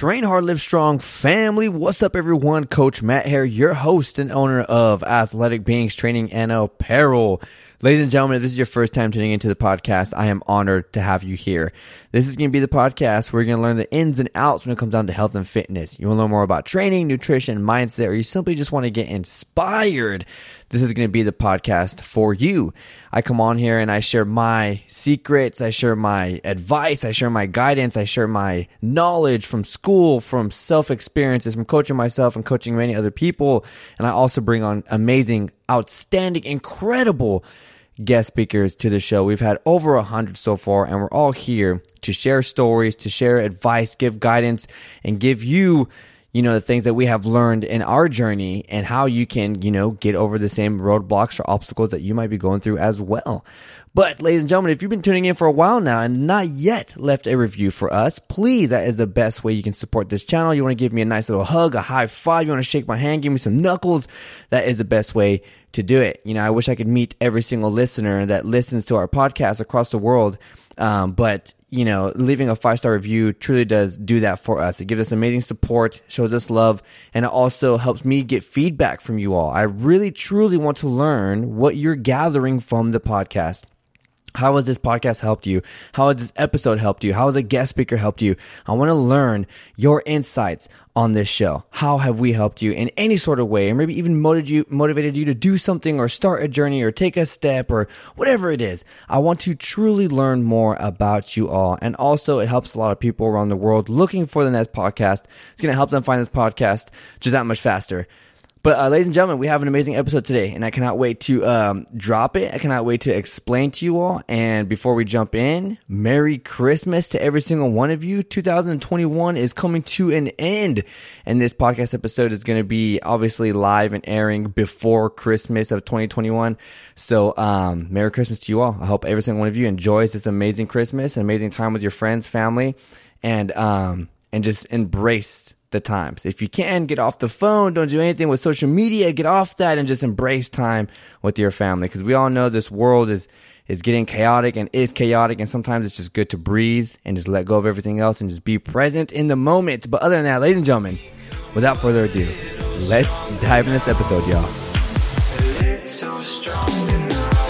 Train Hard, Live Strong family. What's up, everyone? Coach Matt here, your host and owner of Athletic Beings Training and Apparel. Ladies and gentlemen, if this is your first time tuning into the podcast, I am honored to have you here. This is going to be the podcast where you're going to learn the ins and outs when it comes down to health and fitness. You want to learn more about training, nutrition, mindset, or you simply just want to get inspired. This is going to be the podcast for you. I come on here and I share my secrets. I share my advice. I share my guidance. I share my knowledge from school, from self experiences, from coaching myself and coaching many other people. And I also bring on amazing, outstanding, incredible guest speakers to the show. We've had over a hundred so far, and we're all here to share stories, to share advice, give guidance, and give you, you know, the things that we have learned in our journey and how you can, you know, get over the same roadblocks or obstacles that you might be going through as well. But, ladies and gentlemen, if you've been tuning in for a while now and not yet left a review for us, please, that is the best way you can support this channel. You want to give me a nice little hug, a high five, you want to shake my hand, give me some knuckles. That is the best way to do it. You know, I wish I could meet every single listener that listens to our podcast across the world. Um, but you know, leaving a five star review truly does do that for us. It gives us amazing support, shows us love, and it also helps me get feedback from you all. I really truly want to learn what you're gathering from the podcast. How has this podcast helped you? How has this episode helped you? How has a guest speaker helped you? I want to learn your insights on this show. How have we helped you in any sort of way, or maybe even motivated you, motivated you to do something or start a journey or take a step or whatever it is. I want to truly learn more about you all. And also it helps a lot of people around the world looking for the next podcast. It's going to help them find this podcast just that much faster. But uh, ladies and gentlemen, we have an amazing episode today, and I cannot wait to um, drop it. I cannot wait to explain to you all. And before we jump in, Merry Christmas to every single one of you. 2021 is coming to an end, and this podcast episode is going to be obviously live and airing before Christmas of 2021. So, um, Merry Christmas to you all. I hope every single one of you enjoys this amazing Christmas, an amazing time with your friends, family, and um, and just embrace the times. If you can, get off the phone. Don't do anything with social media. Get off that and just embrace time with your family. Because we all know this world is is getting chaotic and is chaotic, and sometimes it's just good to breathe and just let go of everything else and just be present in the moment. But other than that, ladies and gentlemen, without further ado, let's dive in this episode, y'all.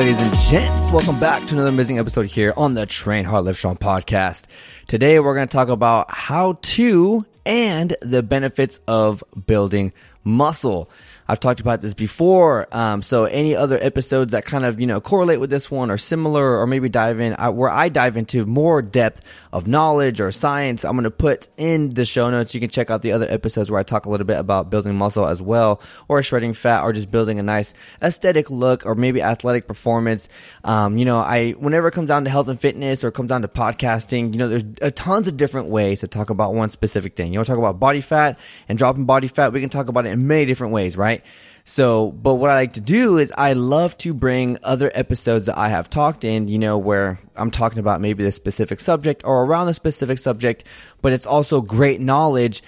Ladies and gents, welcome back to another amazing episode here on the Train Hard Live Strong podcast. Today we're going to talk about how to and the benefits of building muscle. I've talked about this before. Um, so any other episodes that kind of, you know, correlate with this one or similar or maybe dive in I, where I dive into more depth of knowledge or science, I'm going to put in the show notes. You can check out the other episodes where I talk a little bit about building muscle as well or shredding fat or just building a nice aesthetic look or maybe athletic performance. Um, you know, I, whenever it comes down to health and fitness or comes down to podcasting, you know, there's a tons of different ways to talk about one specific thing. You want to talk about body fat and dropping body fat. We can talk about it in many different ways, right? So, but what I like to do is I love to bring other episodes that I have talked in, you know, where I'm talking about maybe the specific subject or around the specific subject, but it's also great knowledge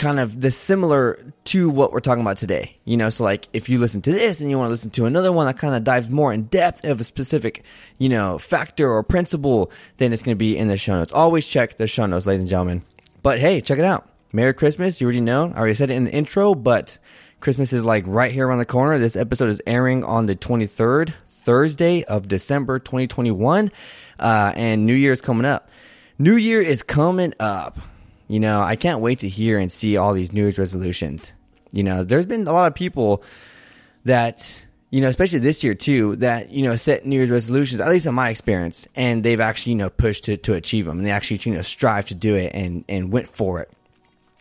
kind of the similar to what we're talking about today. You know, so like if you listen to this and you want to listen to another one that kind of dives more in depth of a specific, you know, factor or principle, then it's going to be in the show notes. Always check the show notes, ladies and gentlemen. But hey, check it out. Merry Christmas. You already know. I already said it in the intro, but Christmas is like right here around the corner. This episode is airing on the 23rd, Thursday of December 2021. Uh, and New Year is coming up. New Year is coming up. You know, I can't wait to hear and see all these New Year's resolutions. You know, there's been a lot of people that, you know, especially this year too, that, you know, set New Year's resolutions, at least in my experience, and they've actually, you know, pushed to, to achieve them and they actually, you know, strive to do it and, and went for it.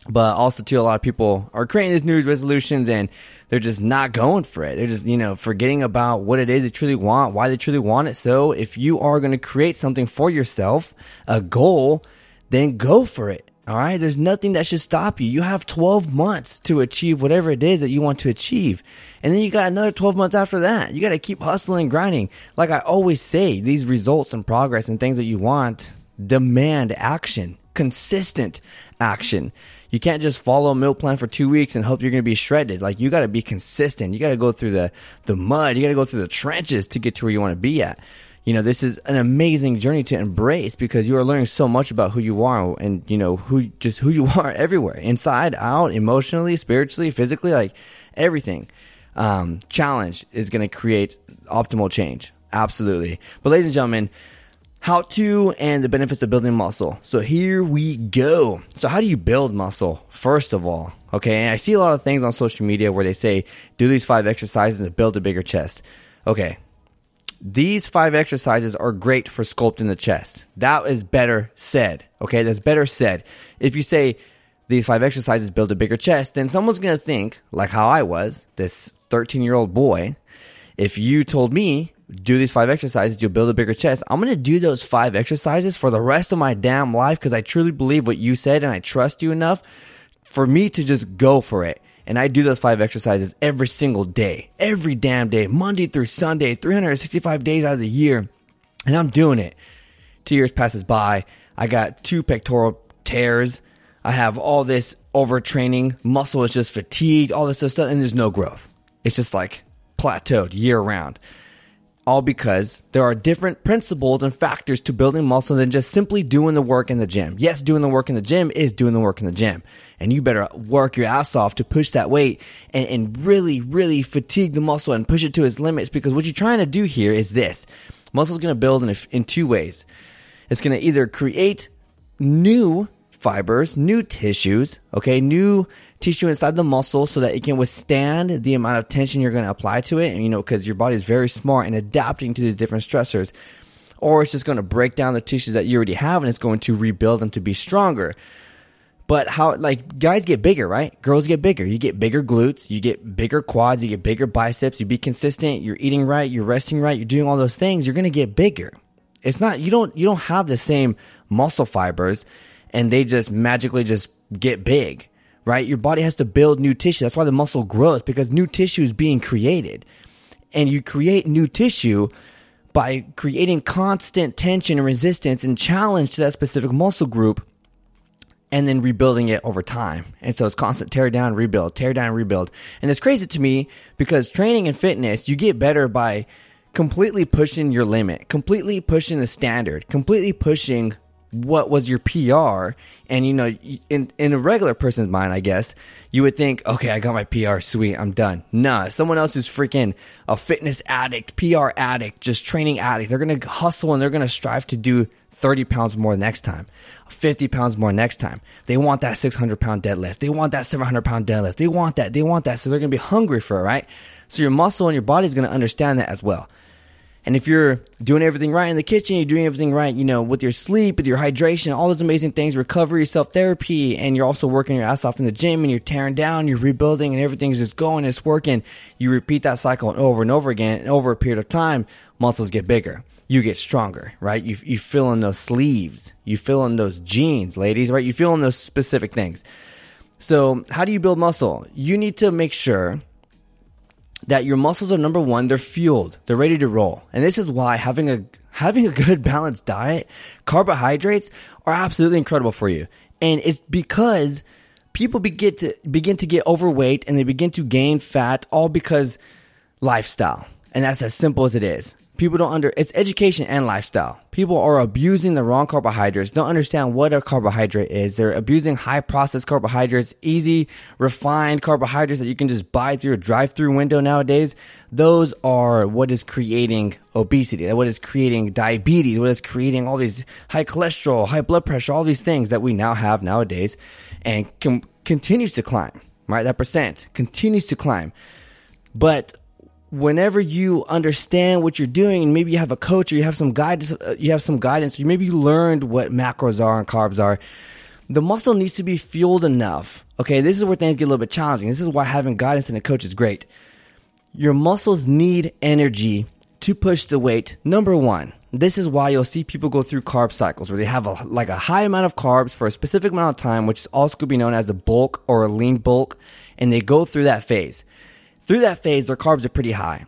But also, too, a lot of people are creating these New resolutions and they're just not going for it. They're just, you know, forgetting about what it is they truly want, why they truly want it. So if you are going to create something for yourself, a goal, then go for it. All right. There's nothing that should stop you. You have 12 months to achieve whatever it is that you want to achieve. And then you got another 12 months after that. You got to keep hustling and grinding. Like I always say, these results and progress and things that you want demand action, consistent action. You can't just follow a meal plan for two weeks and hope you're going to be shredded. Like you got to be consistent. You got to go through the, the mud. You got to go through the trenches to get to where you want to be at. You know, this is an amazing journey to embrace because you are learning so much about who you are and, you know, who, just who you are everywhere, inside, out, emotionally, spiritually, physically, like everything. Um, challenge is going to create optimal change. Absolutely. But ladies and gentlemen, how to and the benefits of building muscle. So here we go. So how do you build muscle? First of all, okay. And I see a lot of things on social media where they say, do these five exercises and build a bigger chest. Okay. These five exercises are great for sculpting the chest. That is better said. Okay. That's better said. If you say these five exercises build a bigger chest, then someone's going to think like how I was, this 13 year old boy. If you told me do these five exercises, you'll build a bigger chest. I'm going to do those five exercises for the rest of my damn life because I truly believe what you said and I trust you enough for me to just go for it. And I do those five exercises every single day, every damn day, Monday through Sunday, 365 days out of the year. And I'm doing it. Two years passes by. I got two pectoral tears. I have all this overtraining. Muscle is just fatigued, all this stuff, and there's no growth. It's just like plateaued year round all because there are different principles and factors to building muscle than just simply doing the work in the gym. Yes, doing the work in the gym is doing the work in the gym. And you better work your ass off to push that weight and, and really, really fatigue the muscle and push it to its limits because what you're trying to do here is this. Muscle is going to build in, a, in two ways. It's going to either create new fibers, new tissues, okay, new tissue inside the muscle so that it can withstand the amount of tension you're going to apply to it. And, you know, because your body is very smart in adapting to these different stressors. Or it's just going to break down the tissues that you already have and it's going to rebuild them to be stronger. But how, like, guys get bigger, right? Girls get bigger. You get bigger glutes, you get bigger quads, you get bigger biceps, you be consistent, you're eating right, you're resting right, you're doing all those things, you're going to get bigger. It's not, you don't, you don't have the same muscle fibers and they just magically just get big right? Your body has to build new tissue. That's why the muscle grows because new tissue is being created. And you create new tissue by creating constant tension and resistance and challenge to that specific muscle group and then rebuilding it over time. And so it's constant tear down, rebuild, tear down, rebuild. And it's crazy to me because training and fitness, you get better by completely pushing your limit, completely pushing the standard, completely pushing what was your PR. And you know, in in a regular person's mind, I guess you would think, okay, I got my PR, sweet, I'm done. Nah, someone else who's freaking a fitness addict, PR addict, just training addict. They're gonna hustle and they're gonna strive to do 30 pounds more next time, 50 pounds more next time. They want that 600 pound deadlift. They want that 700 pound deadlift. They want that. They want that. So they're gonna be hungry for it, right? So your muscle and your body is gonna understand that as well. And if you're doing everything right in the kitchen, you're doing everything right, you know, with your sleep, with your hydration, all those amazing things, recovery, self therapy, and you're also working your ass off in the gym and you're tearing down, you're rebuilding, and everything's just going, it's working. You repeat that cycle over and over again, and over a period of time, muscles get bigger. You get stronger, right? You, you fill in those sleeves, you fill in those jeans, ladies, right? You fill in those specific things. So, how do you build muscle? You need to make sure that your muscles are number one, they're fueled, they're ready to roll. And this is why having a, having a good balanced diet, carbohydrates are absolutely incredible for you. And it's because people begin to, begin to get overweight and they begin to gain fat all because lifestyle. And that's as simple as it is. People don't under, it's education and lifestyle. People are abusing the wrong carbohydrates, don't understand what a carbohydrate is. They're abusing high processed carbohydrates, easy, refined carbohydrates that you can just buy through a drive through window nowadays. Those are what is creating obesity, what is creating diabetes, what is creating all these high cholesterol, high blood pressure, all these things that we now have nowadays and continues to climb, right? That percent continues to climb. But whenever you understand what you're doing maybe you have a coach or you have some guidance uh, you have some guidance you maybe you learned what macros are and carbs are the muscle needs to be fueled enough. Okay, this is where things get a little bit challenging. This is why having guidance and a coach is great. Your muscles need energy to push the weight. Number one, this is why you'll see people go through carb cycles where they have a, like a high amount of carbs for a specific amount of time, which is also could be known as a bulk or a lean bulk, and they go through that phase. Through that phase, their carbs are pretty high.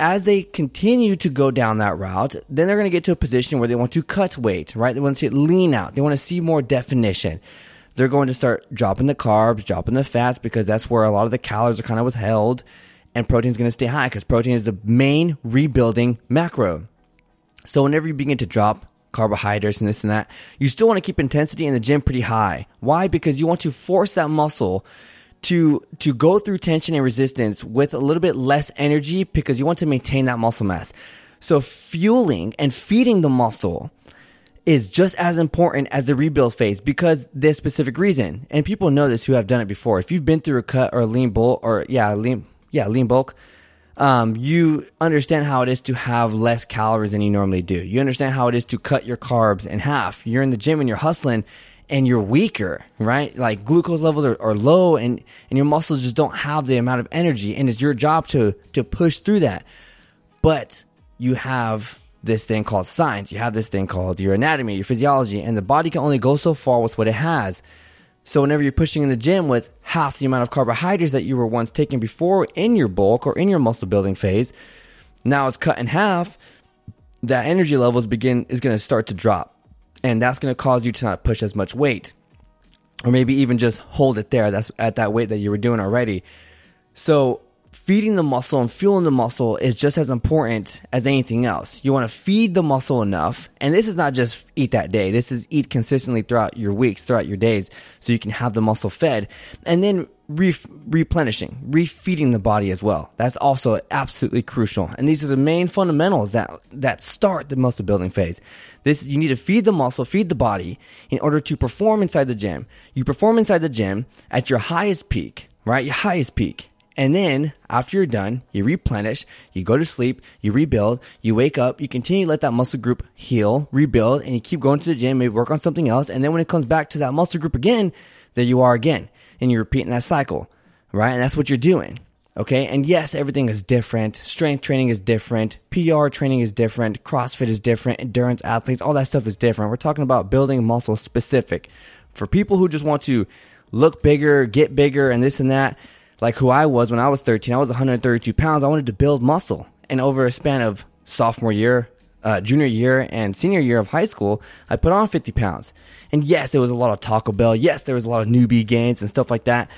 As they continue to go down that route, then they're going to get to a position where they want to cut weight, right? They want to lean out. They want to see more definition. They're going to start dropping the carbs, dropping the fats because that's where a lot of the calories are kind of withheld and protein is going to stay high because protein is the main rebuilding macro. So whenever you begin to drop carbohydrates and this and that, you still want to keep intensity in the gym pretty high. Why? Because you want to force that muscle to to go through tension and resistance with a little bit less energy because you want to maintain that muscle mass. So fueling and feeding the muscle is just as important as the rebuild phase because this specific reason. And people know this who have done it before. If you've been through a cut or a lean bulk or yeah, lean yeah, lean bulk, um, you understand how it is to have less calories than you normally do. You understand how it is to cut your carbs in half. You're in the gym and you're hustling and you're weaker, right? Like glucose levels are, are low and, and your muscles just don't have the amount of energy and it's your job to, to push through that. But you have this thing called science. You have this thing called your anatomy, your physiology, and the body can only go so far with what it has. So whenever you're pushing in the gym with half the amount of carbohydrates that you were once taking before in your bulk or in your muscle building phase, now it's cut in half, that energy levels begin is going to start to drop. And that's going to cause you to not push as much weight. Or maybe even just hold it there. That's at that weight that you were doing already. So feeding the muscle and fueling the muscle is just as important as anything else. You want to feed the muscle enough. And this is not just eat that day. This is eat consistently throughout your weeks, throughout your days, so you can have the muscle fed. And then re- replenishing, refeeding the body as well. That's also absolutely crucial. And these are the main fundamentals that, that start the muscle building phase. This, you need to feed the muscle, feed the body in order to perform inside the gym. You perform inside the gym at your highest peak, right? Your highest peak and then after you're done, you replenish, you go to sleep, you rebuild, you wake up, you continue to let that muscle group heal, rebuild, and you keep going to the gym, maybe work on something else. And then when it comes back to that muscle group again, there you are again. And you're repeating that cycle, right? And that's what you're doing. Okay. And yes, everything is different. Strength training is different. PR training is different. CrossFit is different. Endurance athletes, all that stuff is different. We're talking about building muscle specific for people who just want to look bigger, get bigger, and this and that like who I was when I was 13. I was 132 pounds. I wanted to build muscle. And over a span of sophomore year, uh, junior year, and senior year of high school, I put on 50 pounds. And yes, it was a lot of Taco Bell. Yes, there was a lot of newbie gains and stuff like that.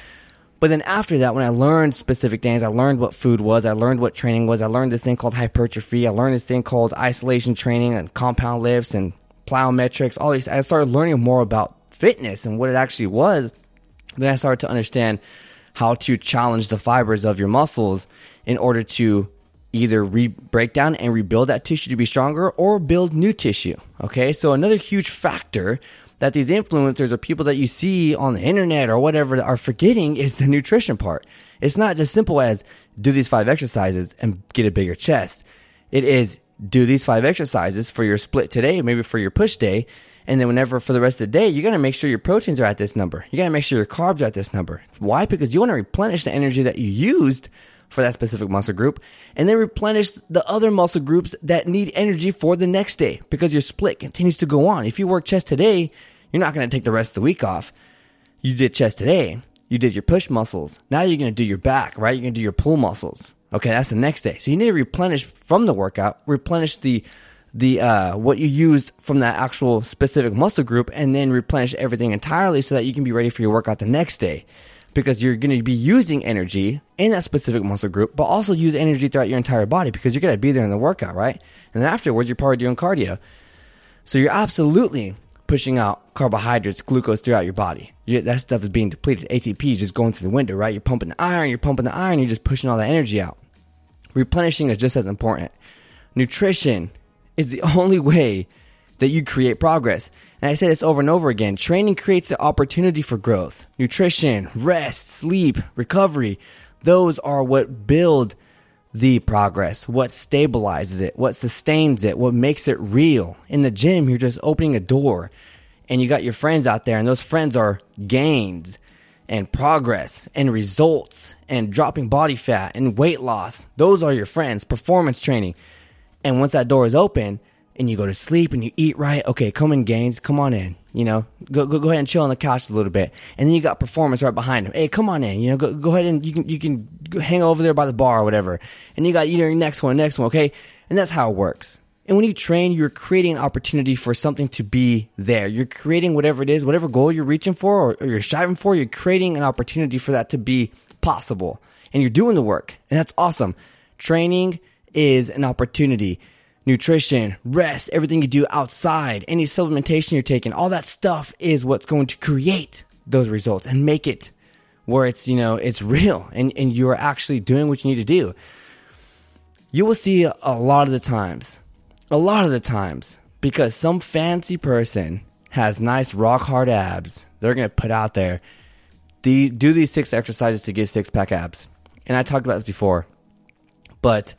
But then after that, when I learned specific things, I learned what food was, I learned what training was, I learned this thing called hypertrophy, I learned this thing called isolation training and compound lifts and plyometrics, all these. I started learning more about fitness and what it actually was. Then I started to understand how to challenge the fibers of your muscles in order to either re- break down and rebuild that tissue to be stronger or build new tissue. Okay. So another huge factor that these influencers or people that you see on the internet or whatever are forgetting is the nutrition part. It's not just simple as do these five exercises and get a bigger chest. It is do these five exercises for your split today, maybe for your push day, and then whenever for the rest of the day, you got to make sure your proteins are at this number. You got to make sure your carbs are at this number. Why? Because you want to replenish the energy that you used for that specific muscle group and then replenish the other muscle groups that need energy for the next day because your split continues to go on. If you work chest today, you're not going to take the rest of the week off. You did chest today. You did your push muscles. Now you're going to do your back, right? You're going to do your pull muscles. Okay. That's the next day. So you need to replenish from the workout, replenish the the uh, what you used from that actual specific muscle group and then replenish everything entirely so that you can be ready for your workout the next day because you're going to be using energy in that specific muscle group but also use energy throughout your entire body because you're going to be there in the workout right? And then afterwards you're probably doing cardio. So you're absolutely pushing out carbohydrates glucose throughout your body. You, that stuff is being depleted. Atp is just going to the window right? You're pumping the iron you're pumping the iron you're just pushing all that energy out. Replenishing is just as important. Nutrition is the only way that you create progress. And I say this over and over again. Training creates the opportunity for growth. Nutrition, rest, sleep, recovery, those are what build the progress, what stabilizes it, what sustains it, what makes it real. In the gym, you're just opening a door and you got your friends out there and those friends are gains and progress and results and dropping body fat and weight loss. Those are your friends, performance training. And once that door is open and you go to sleep and you eat right, okay, come in gains, come on in. You know, go, go, go ahead and chill on the couch a little bit. And then you got performance right behind him. Hey, come on in. You know, go, go ahead and you can, you can hang over there by the bar or whatever. And you got, you know, your next one, next one, okay? And that's how it works. And when you train, you're creating an opportunity for something to be there. You're creating whatever it is, whatever goal you're reaching for or, or you're striving for, you're creating an opportunity for that to be possible. And you're doing the work. And that's awesome. Training is an opportunity. Nutrition, rest, everything you do outside, any supplementation you're taking, all that stuff is what's going to create those results and make it where it's, you know, it's real and, and you're actually doing what you need to do. You will see a lot of the times a lot of the times because some fancy person has nice rock hard abs they're going to put out there the, do these six exercises to get six pack abs and i talked about this before but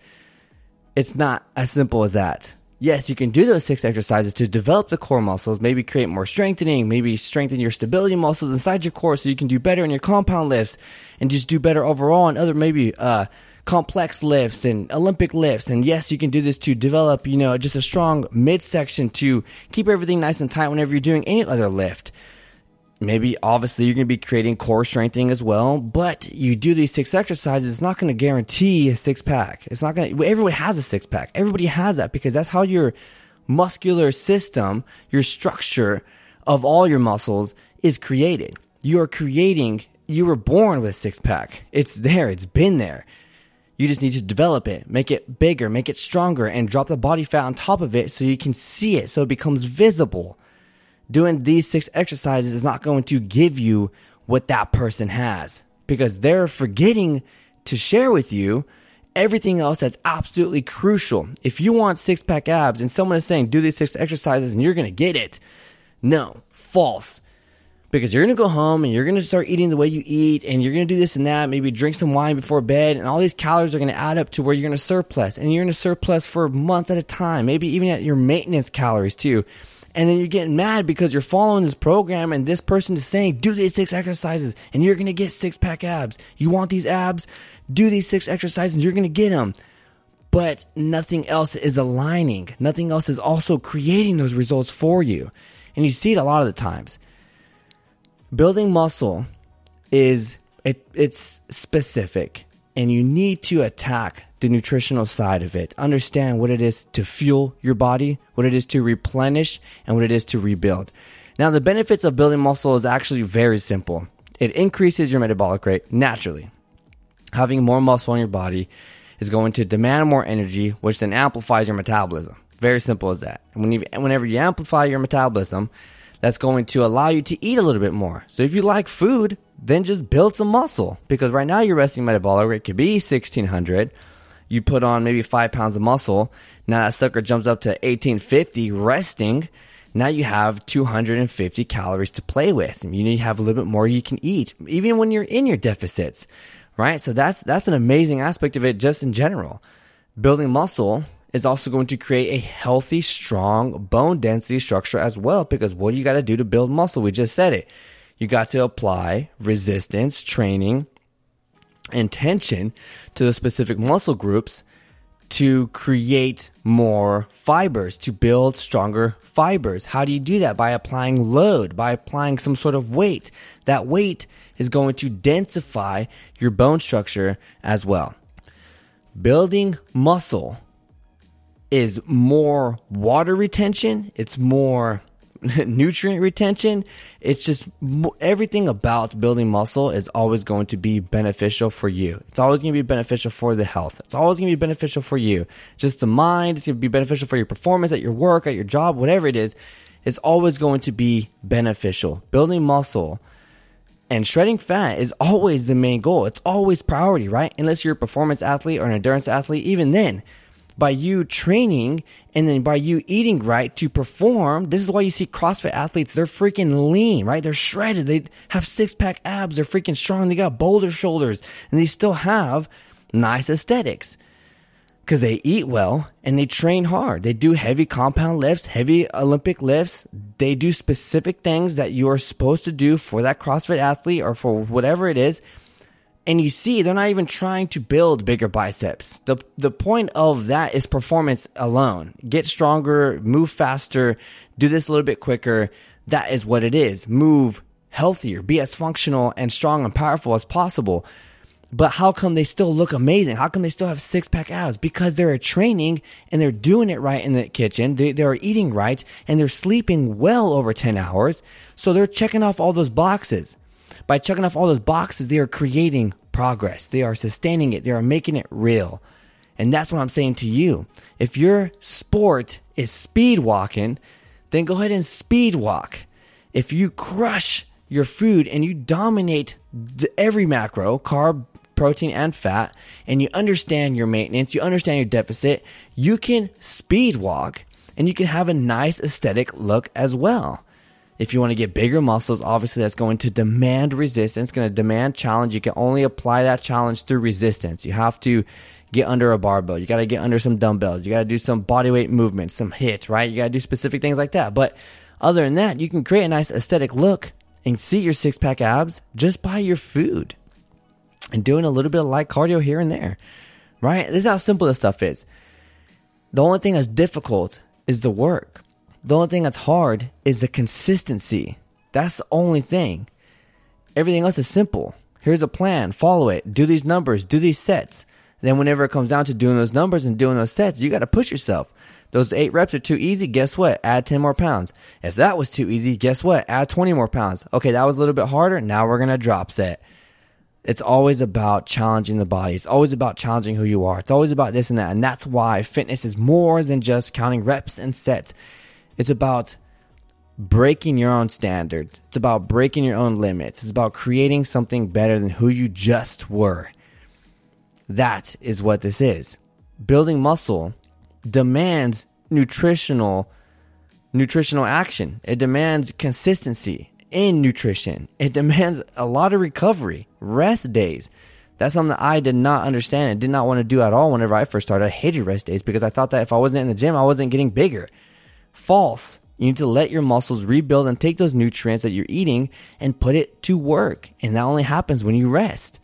it's not as simple as that yes you can do those six exercises to develop the core muscles maybe create more strengthening maybe strengthen your stability muscles inside your core so you can do better in your compound lifts and just do better overall and other maybe uh, complex lifts and Olympic lifts. And yes, you can do this to develop, you know, just a strong midsection to keep everything nice and tight whenever you're doing any other lift. Maybe obviously you're going to be creating core strengthening as well, but you do these six exercises, it's not going to guarantee a six pack. It's not going to, everybody has a six pack. Everybody has that because that's how your muscular system, your structure of all your muscles is created. You are creating, you were born with a six pack. It's there. It's been there. You just need to develop it, make it bigger, make it stronger, and drop the body fat on top of it so you can see it, so it becomes visible. Doing these six exercises is not going to give you what that person has because they're forgetting to share with you everything else that's absolutely crucial. If you want six pack abs and someone is saying do these six exercises and you're going to get it, no, false because you're going to go home and you're going to start eating the way you eat and you're going to do this and that, maybe drink some wine before bed and all these calories are going to add up to where you're going to surplus and you're going to surplus for months at a time, maybe even at your maintenance calories too. And then you're getting mad because you're following this program and this person is saying, do these six exercises and you're to get six pack abs. You want these abs? Do these six exercises and you're to get them. But nothing else is aligning. Nothing else is also creating those results for you. And you see it a lot of the times building muscle is it, it's specific and you need to attack the nutritional side of it. Understand what it is to fuel your body, what it is to replenish, and what it is to rebuild. Now, the benefits of building muscle is actually very simple. It increases your metabolic rate naturally. Having more muscle in your body is going to demand more energy, which then amplifies your metabolism. Very simple as that. And when you, whenever you amplify your metabolism, that's going to allow you to eat a little bit more. So if you like food, then just build some muscle because right now your resting metabolic rate could be 1600. You put on maybe five pounds of muscle. Now that sucker jumps up to 1850 resting. Now you have 250 calories to play with. You need to have a little bit more you can eat, even when you're in your deficits, right? So that's, that's an amazing aspect of it just in general. Building muscle is also going to create a healthy, strong bone density structure as well. Because what do you got to do to build muscle? We just said it. You got to apply resistance training and tension to the specific muscle groups to create more fibers, to build stronger fibers. How do you do that? By applying load, by applying some sort of weight. That weight is going to densify your bone structure as well. Building muscle is more water retention. It's more nutrient retention. It's just everything about building muscle is always going to be beneficial for you. It's always going to be beneficial for the health. It's always going to be beneficial for you. Just the mind. It's going to be beneficial for your performance at your work, at your job, whatever it is. It's always going to be beneficial. Building muscle and shredding fat is always the main goal. It's always priority, right? Unless you're a performance athlete or an endurance athlete, even then by you training and then by you eating right to perform. This is why you see CrossFit athletes, they're freaking lean, right? They're shredded. They have six pack abs. They're freaking strong. They got boulder shoulders and they still have nice aesthetics. because they eat well and they train hard. They do heavy compound lifts, heavy Olympic lifts. They do specific things that you are supposed to do for that CrossFit athlete or for whatever it is. And you see, they're not even trying to build bigger biceps. The, the point of that is performance alone. Get stronger, move faster, do this a little bit quicker. That is what it is. Move healthier, be as functional and strong and powerful as possible. But how come they still look amazing? How come they still have six pack abs? Because they're training and they're doing it right in the kitchen. They, they're eating right and they're sleeping well over 10 hours. So they're checking off all those boxes. By checking off all those boxes, they are creating progress. They are sustaining it. They are making it real. And that's what I'm saying to you. If your sport is speed walking, then go ahead and speed walk. If you crush your food and you dominate every macro, carb, protein and fat and you understand your maintenance, you understand your deficit, you can speed walk and you can have a nice aesthetic look as well. If you want to get bigger muscles, obviously that's going to demand resistance, going to demand challenge. You can only apply that challenge through resistance. You have to get under a barbell. You got to get under some dumbbells. You got to do some bodyweight movements, some hits, right? You got to do specific things like that. But other than that, you can create a nice aesthetic look and see your six pack abs just by your food and doing a little bit of light cardio here and there, right? This is how simple this stuff is. The only thing that's difficult is the work. The only thing that's hard is the consistency. That's the only thing. Everything else is simple. Here's a plan, follow it, do these numbers, do these sets. Then, whenever it comes down to doing those numbers and doing those sets, you got to push yourself. Those eight reps are too easy. Guess what? Add 10 more pounds. If that was too easy, guess what? Add 20 more pounds. Okay, that was a little bit harder. Now we're going to drop set. It's always about challenging the body. It's always about challenging who you are. It's always about this and that. And that's why fitness is more than just counting reps and sets. It's about breaking your own standard. It's about breaking your own limits. It's about creating something better than who you just were. That is what this is. Building muscle demands nutritional nutritional action. It demands consistency in nutrition. It demands a lot of recovery, rest days. That's something that I did not understand and did not want to do at all whenever I first started. I hated rest days because I thought that if I wasn't in the gym, I wasn't getting bigger. False. You need to let your muscles rebuild and take those nutrients that you're eating and put it to work. And that only happens when you rest.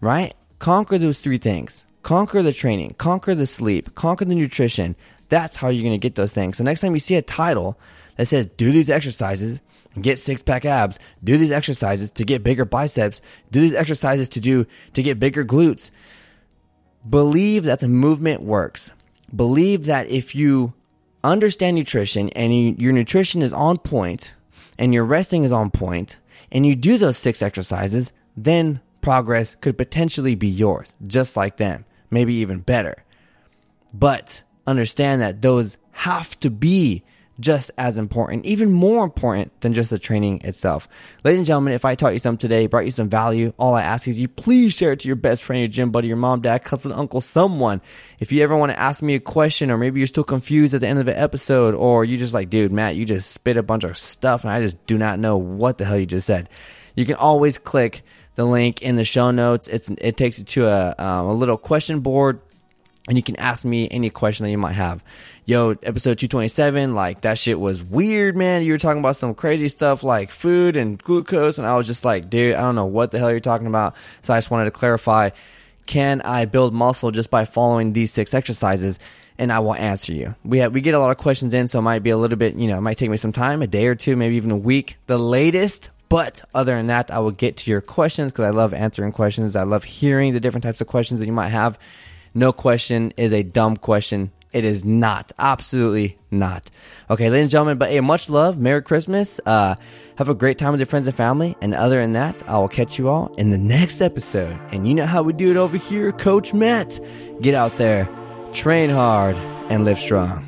Right? Conquer those three things. Conquer the training, conquer the sleep, conquer the nutrition. That's how you're going to get those things. So next time you see a title that says do these exercises, and get six pack abs, do these exercises to get bigger biceps, do these exercises to do to get bigger glutes. Believe that the movement works. Believe that if you understand nutrition and you, your nutrition is on point and your resting is on point and you do those six exercises, then progress could potentially be yours, just like them, maybe even better. But understand that those have to be just as important, even more important than just the training itself. Ladies and gentlemen, if I taught you something today, brought you some value, all I ask is you please share it to your best friend, your gym buddy, your mom, dad, cousin, uncle, someone. If you ever want to ask me a question or maybe you're still confused at the end of an episode or you just like, dude, Matt, you just spit a bunch of stuff and I just do not know what the hell you just said. You can always click the link in the show notes. It's, it takes you to a, um, a little question board and you can ask me any question that you might have. Yo, episode 227, like that shit was weird, man. You were talking about some crazy stuff like food and glucose, and I was just like, dude, I don't know what the hell you're talking about. So I just wanted to clarify can I build muscle just by following these six exercises? And I will answer you. We have, we get a lot of questions in, so it might be a little bit, you know, it might take me some time, a day or two, maybe even a week, the latest. But other than that, I will get to your questions because I love answering questions. I love hearing the different types of questions that you might have. No question is a dumb question. It is not. Absolutely not. Okay, ladies and gentlemen, but hey, much love. Merry Christmas. Uh, have a great time with your friends and family. And other than that, I will catch you all in the next episode. And you know how we do it over here, Coach Matt. Get out there, train hard, and live strong.